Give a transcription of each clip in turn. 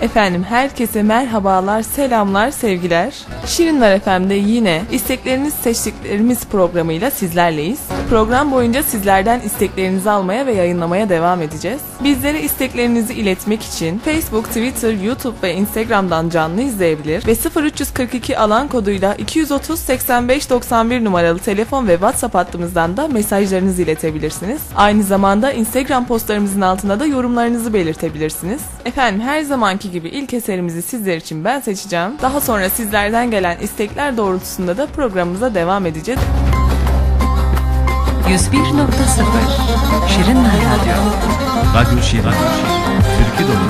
Efendim herkese merhabalar, selamlar, sevgiler. Şirinler FM'de yine istekleriniz seçtiklerimiz programıyla sizlerleyiz. Program boyunca sizlerden isteklerinizi almaya ve yayınlamaya devam edeceğiz. Bizlere isteklerinizi iletmek için Facebook, Twitter, YouTube ve Instagram'dan canlı izleyebilir ve 0342 alan koduyla 230 85 91 numaralı telefon ve WhatsApp hattımızdan da mesajlarınızı iletebilirsiniz. Aynı zamanda Instagram postlarımızın altına da yorumlarınızı belirtebilirsiniz. Efendim her zamanki gibi ilk eserimizi sizler için ben seçeceğim. Daha sonra sizlerden gelen istekler doğrultusunda da programımıza devam edeceğiz. 101.0 Şirinler Radyo Radyo Şirin. Türkü dolu.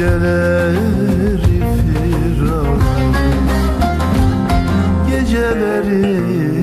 Geceleri firar Geceleri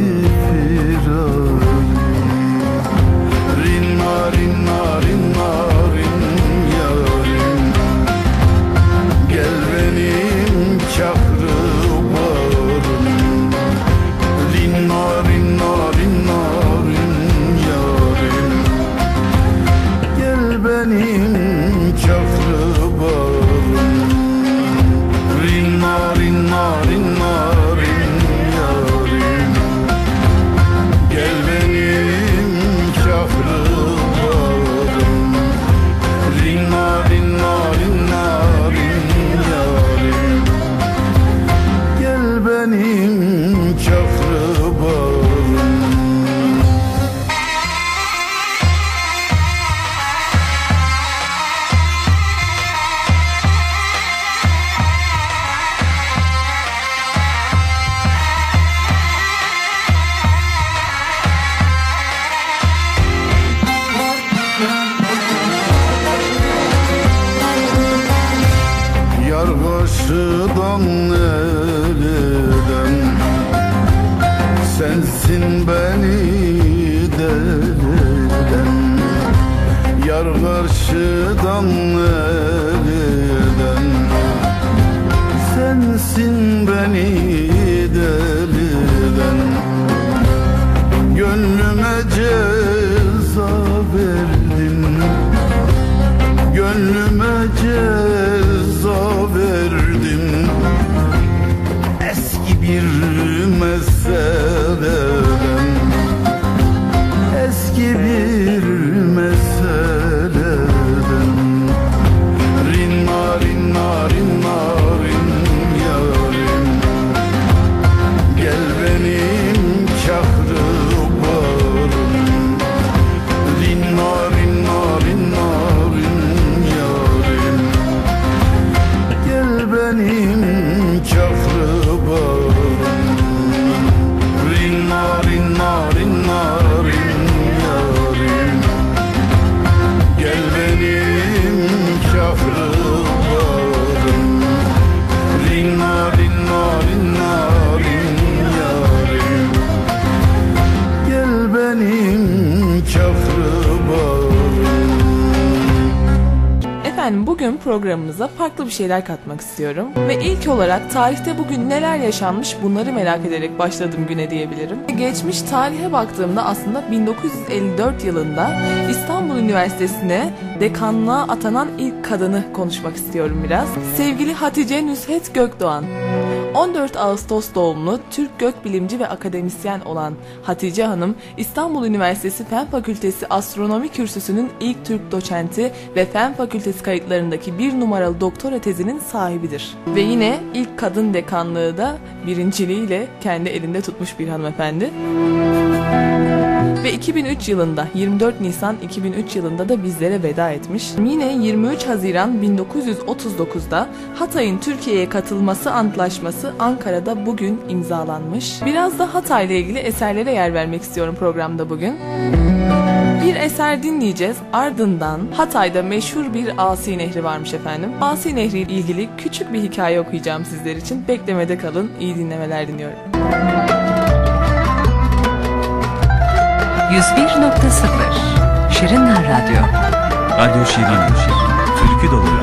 farklı bir şeyler katmak istiyorum. Ve ilk olarak tarihte bugün neler yaşanmış bunları merak ederek başladım güne diyebilirim. Geçmiş tarihe baktığımda aslında 1954 yılında İstanbul Üniversitesi'ne dekanlığa atanan ilk kadını konuşmak istiyorum biraz. Sevgili Hatice Nüshet Gökdoğan. 14 Ağustos doğumlu Türk gökbilimci ve akademisyen olan Hatice Hanım, İstanbul Üniversitesi Fen Fakültesi Astronomi Kürsüsü'nün ilk Türk doçenti ve Fen Fakültesi kayıtlarındaki bir numaralı doktora tezinin sahibidir. Ve yine ilk kadın dekanlığı da birinciliğiyle kendi elinde tutmuş bir hanımefendi. Ve 2003 yılında 24 Nisan 2003 yılında da bizlere veda etmiş. Yine 23 Haziran 1939'da Hatay'ın Türkiye'ye katılması antlaşması Ankara'da bugün imzalanmış. Biraz da Hatay ile ilgili eserlere yer vermek istiyorum programda bugün. Bir eser dinleyeceğiz. Ardından Hatay'da meşhur bir Asi Nehri varmış efendim. Asi Nehri ile ilgili küçük bir hikaye okuyacağım sizler için. Beklemede kalın. İyi dinlemeler diliyorum. 101.0 Şirinler Radyo. Radyo Şirin, Türkü Dolu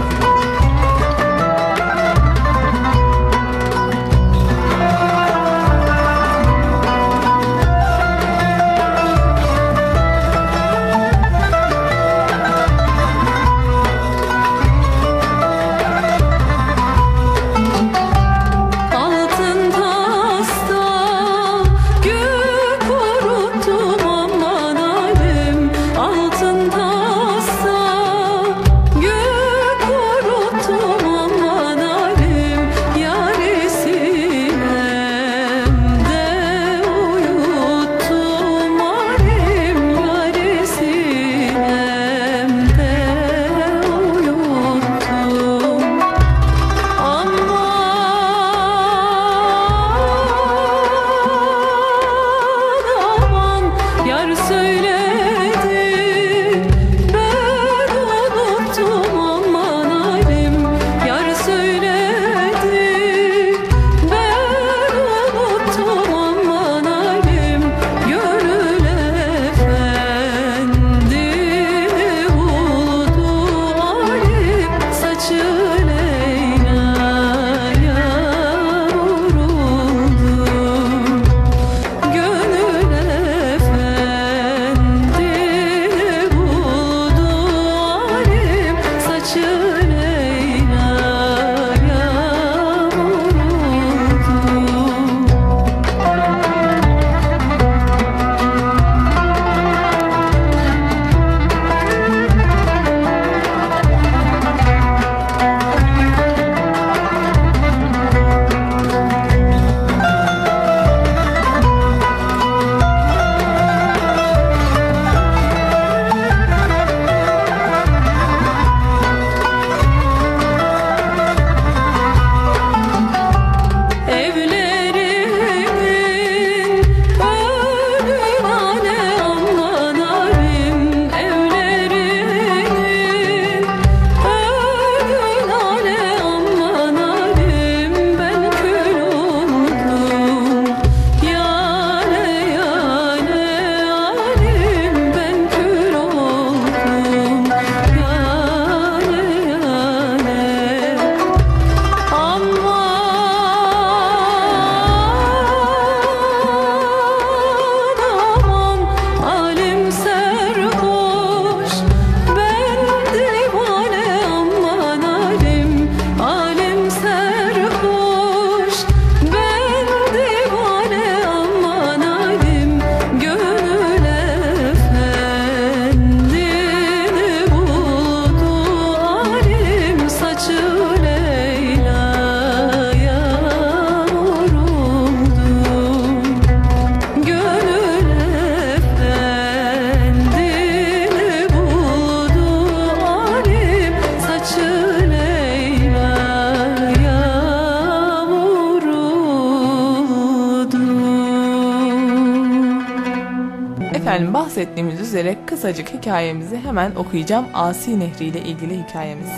Bahsettiğimiz üzere kısacık hikayemizi hemen okuyacağım Asi Nehri ile ilgili hikayemiz.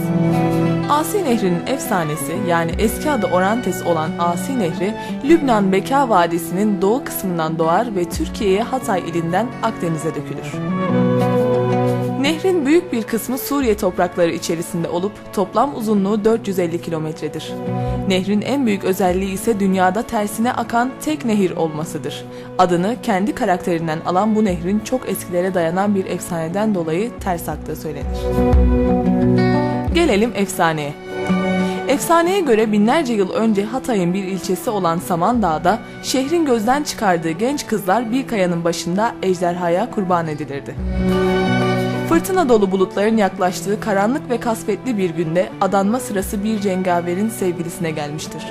Asi Nehri'nin efsanesi yani eski adı Orantes olan Asi Nehri Lübnan Beka Vadisi'nin doğu kısmından doğar ve Türkiye'ye Hatay ilinden Akdeniz'e dökülür. Nehrin büyük bir kısmı Suriye toprakları içerisinde olup toplam uzunluğu 450 kilometredir. Nehrin en büyük özelliği ise dünyada tersine akan tek nehir olmasıdır. Adını kendi karakterinden alan bu nehrin çok eskilere dayanan bir efsaneden dolayı ters aktığı söylenir. Gelelim efsaneye. Efsaneye göre binlerce yıl önce Hatay'ın bir ilçesi olan Samandağ'da şehrin gözden çıkardığı genç kızlar bir kayanın başında ejderhaya kurban edilirdi. Fırtına dolu bulutların yaklaştığı karanlık ve kasvetli bir günde adanma sırası bir cengaverin sevgilisine gelmiştir.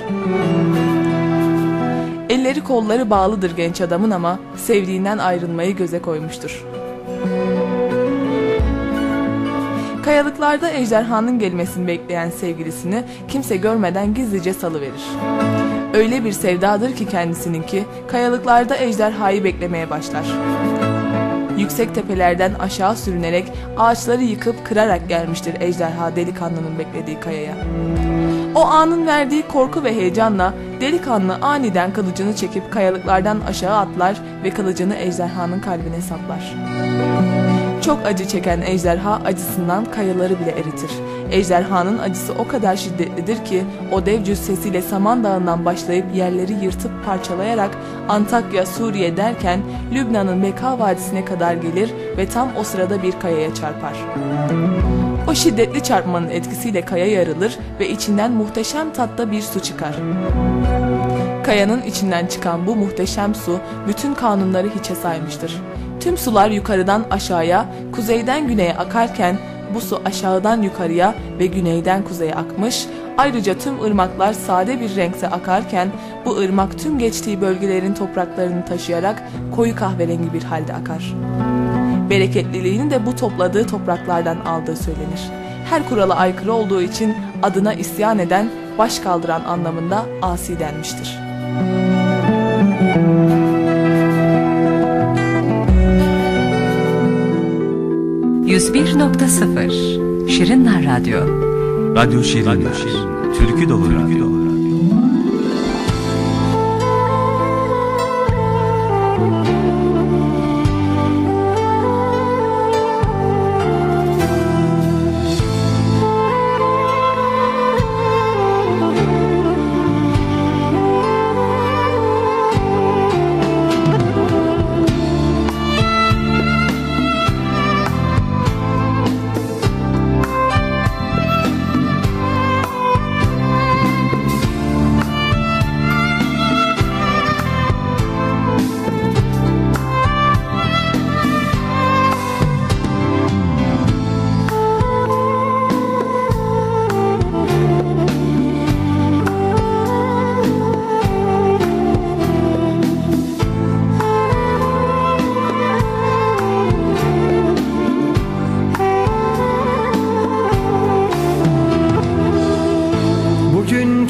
Elleri kolları bağlıdır genç adamın ama sevdiğinden ayrılmayı göze koymuştur. Kayalıklarda ejderhanın gelmesini bekleyen sevgilisini kimse görmeden gizlice salıverir. Öyle bir sevdadır ki kendisininki kayalıklarda ejderhayı beklemeye başlar. Yüksek tepelerden aşağı sürünerek ağaçları yıkıp kırarak gelmiştir ejderha delikanlının beklediği kayaya. O anın verdiği korku ve heyecanla delikanlı aniden kılıcını çekip kayalıklardan aşağı atlar ve kılıcını ejderhanın kalbine saplar. Çok acı çeken ejderha acısından kayaları bile eritir. Ejderhanın acısı o kadar şiddetlidir ki o dev cüssesiyle Saman Dağı'ndan başlayıp yerleri yırtıp parçalayarak Antakya, Suriye derken Lübnan'ın Beka Vadisi'ne kadar gelir ve tam o sırada bir kayaya çarpar. O şiddetli çarpmanın etkisiyle kaya yarılır ve içinden muhteşem tatta bir su çıkar. Kayanın içinden çıkan bu muhteşem su bütün kanunları hiçe saymıştır. Tüm sular yukarıdan aşağıya, kuzeyden güneye akarken bu su aşağıdan yukarıya ve güneyden kuzeye akmış. Ayrıca tüm ırmaklar sade bir renkte akarken bu ırmak tüm geçtiği bölgelerin topraklarını taşıyarak koyu kahverengi bir halde akar. Bereketliliğini de bu topladığı topraklardan aldığı söylenir. Her kurala aykırı olduğu için adına isyan eden, baş kaldıran anlamında asi denmiştir. %101.0 Şirinler Radyo Radyo Şirinler. Türkü dolu radyo.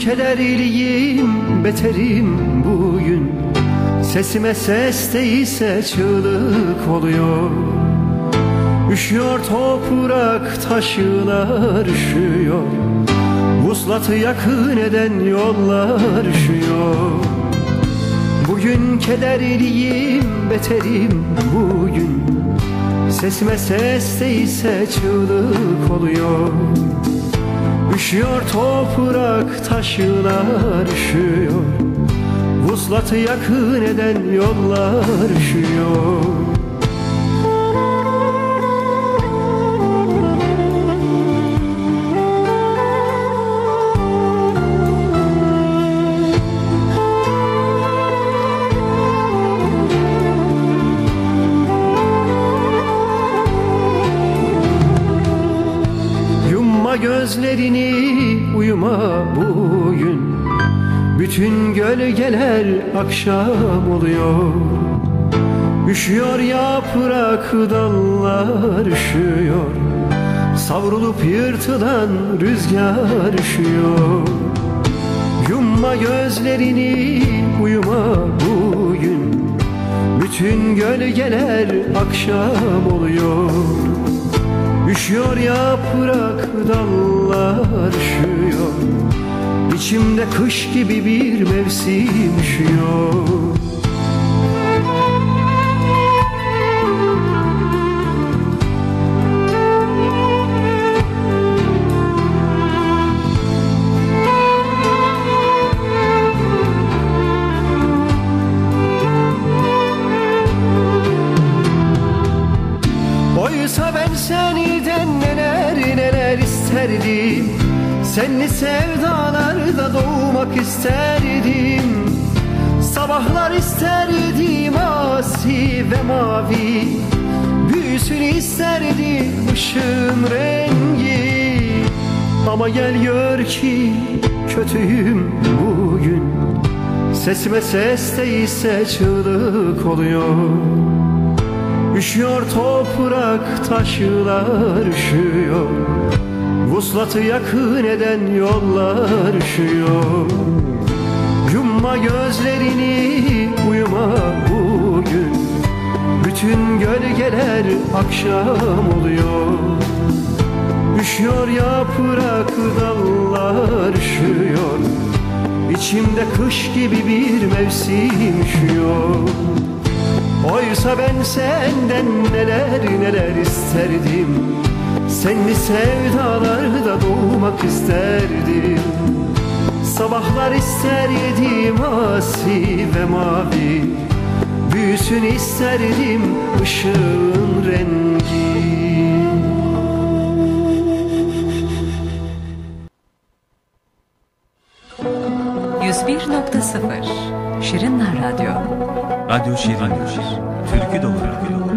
Bugün kederliyim, beterim bugün. Sesime ses değilse çığlık oluyor. Üşüyor toprak, taşlar üşüyor. Vuslatı yakın eden yollar üşüyor. Bugün kederliyim, beterim bugün. Sesime ses değilse çığlık oluyor Üşüyor toprak taşlar üşüyor. Vuslatı yakın eden yollar üşüyor Yumma gözlerini uyuma bugün. Bütün gölgeler akşam oluyor. Üşüyor yaprak dallar üşüyor. Savrulup yırtılan rüzgar üşüyor. Yumma gözlerini uyuma bugün. Bütün gölgeler akşam oluyor Üşüyor yaprak dallar üşüyor. İçimde kış gibi bir mevsim üşüyor Senli sevdalarda doğmak isterdim. Sabahlar isterdim asi ve mavi. Büyüsün isterdim ışığın rengi. Ama gel gör ki kötüyüm bugün. Sesime ses değilse çığlık oluyor. Üşüyor toprak taşlar üşüyor Vuslatı yakın eden yollar üşüyor. Yumma gözlerini uyuma bugün. Bütün gölgeler akşam oluyor. Üşüyor yaprak dallar üşüyor. İçimde kış gibi bir mevsim üşüyor. Oysa ben senden neler neler isterdim Senli sevdalarda doğmak isterdim Sabahlar isterdim asi ve mavi Büyüsün isterdim ışığın rengi 101.0 Şirinler Radyo Radyo Şirin. Türkü dolu radyo. Ben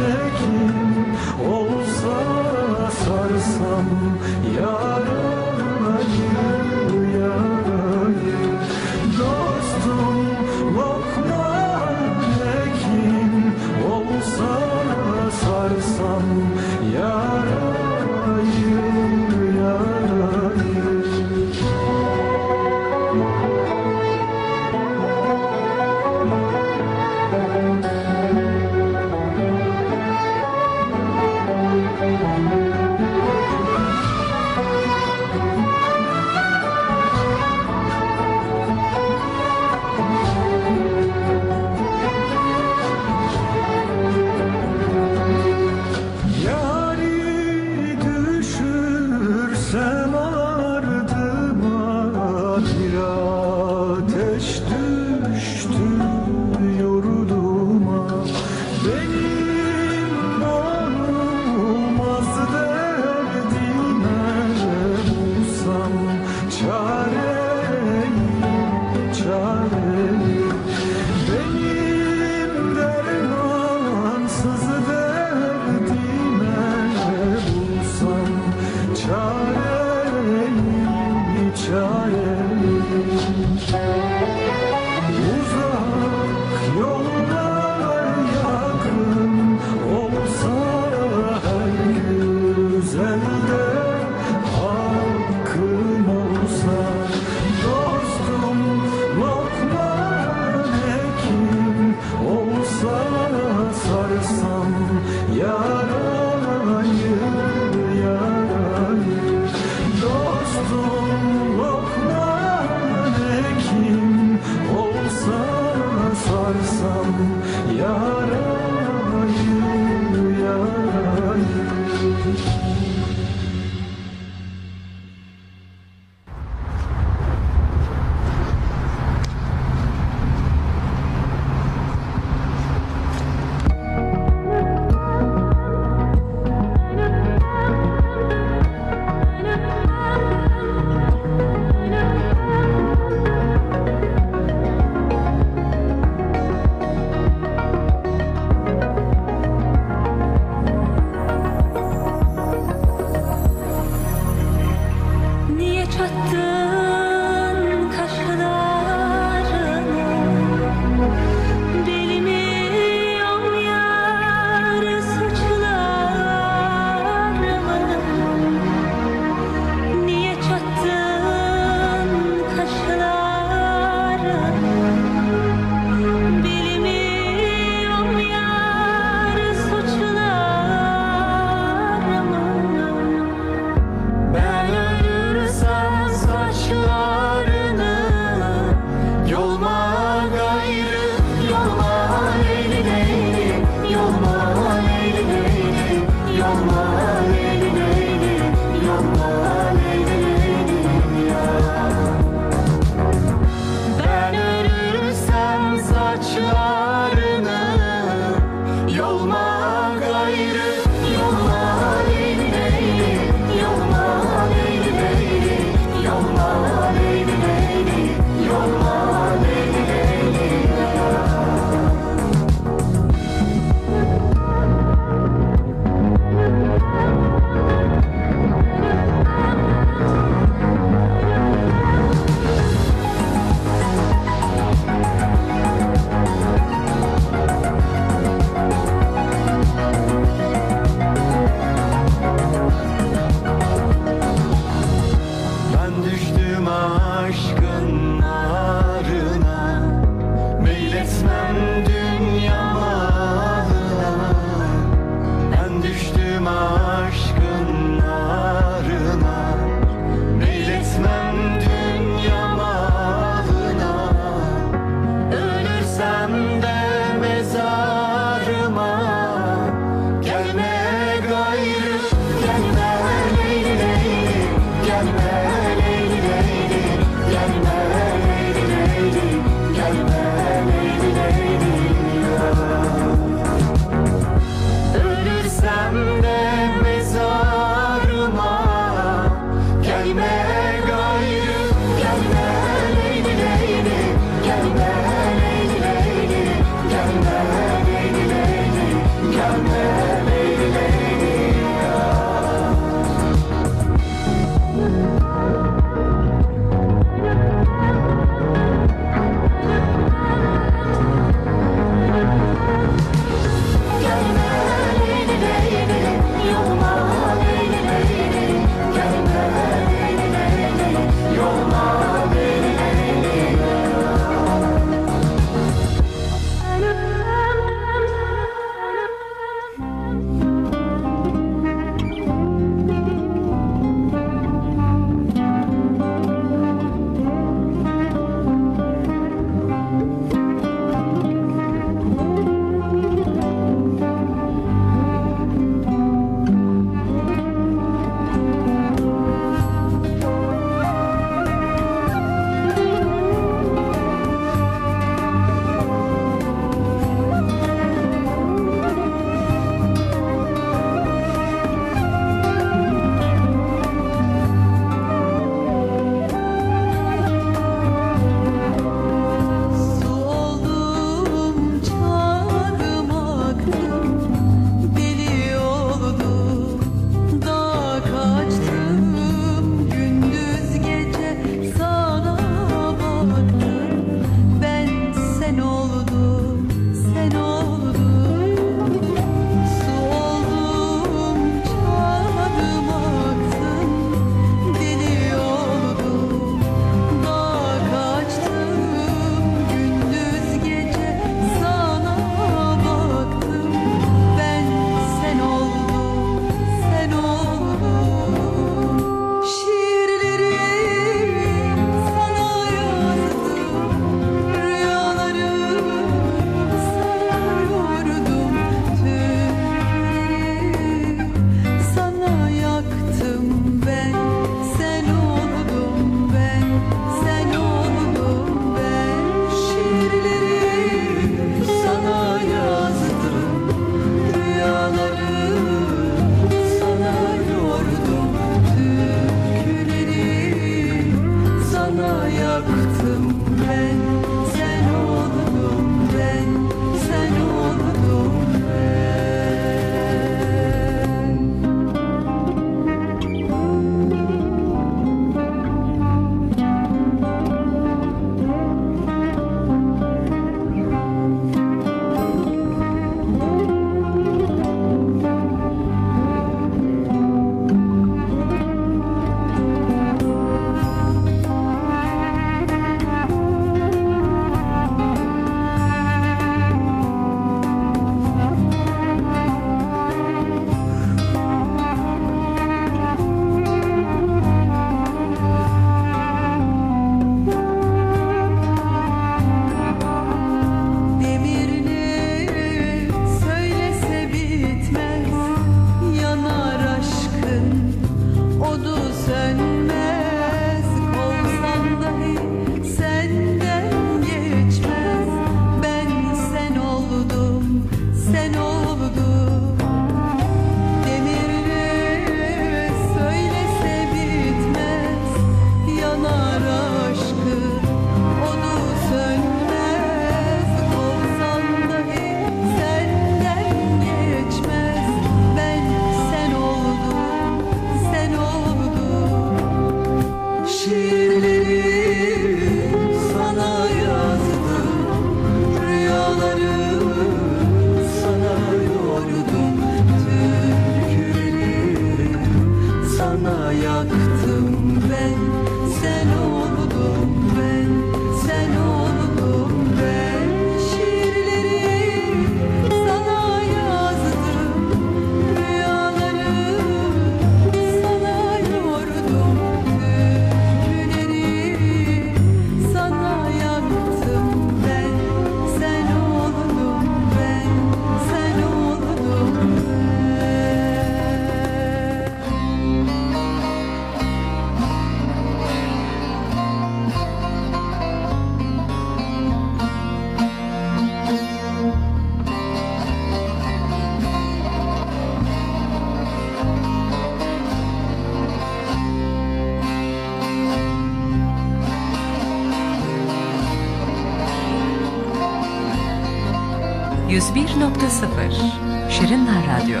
101.0 Şirinler Radyo.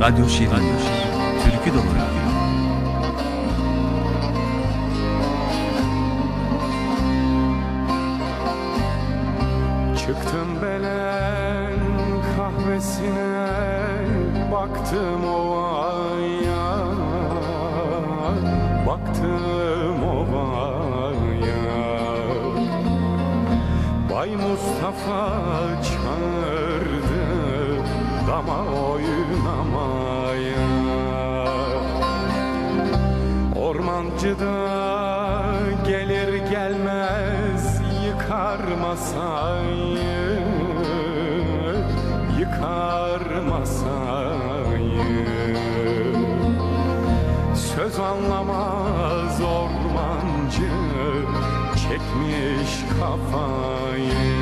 Radyo Şirin. Türkü dolu radyo. Çıktım belen kahvesine Baktım ovaya Baktım ovaya Bay Mustafa çekmiş kafayı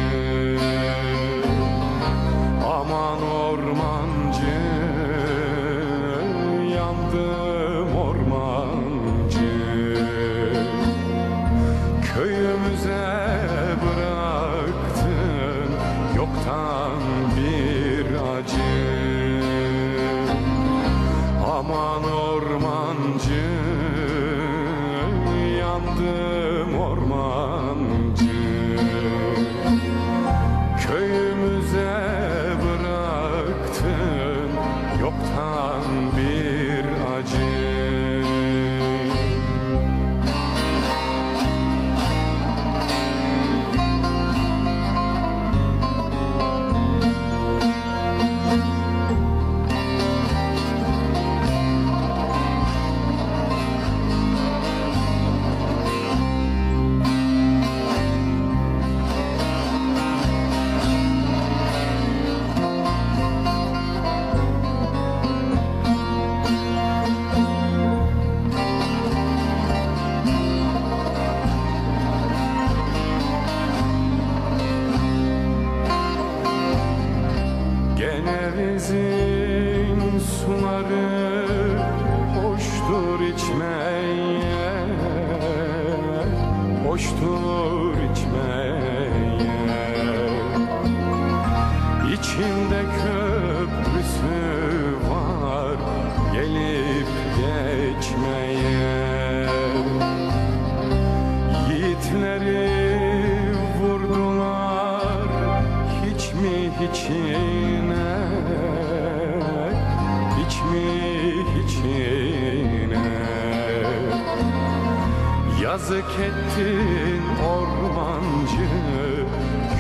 ettin ormancı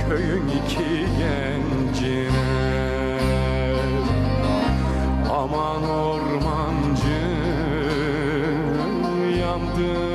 köyün iki gencine. Aman ormancı yandım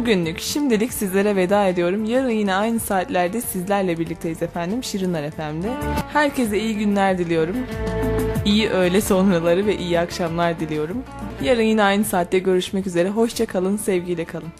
Bugünlük şimdilik sizlere veda ediyorum. Yarın yine aynı saatlerde sizlerle birlikteyiz efendim. Şirinler FM'de. Herkese iyi günler diliyorum. İyi öğle sonraları ve iyi akşamlar diliyorum. Yarın yine aynı saatte görüşmek üzere. Hoşça kalın, sevgiyle kalın.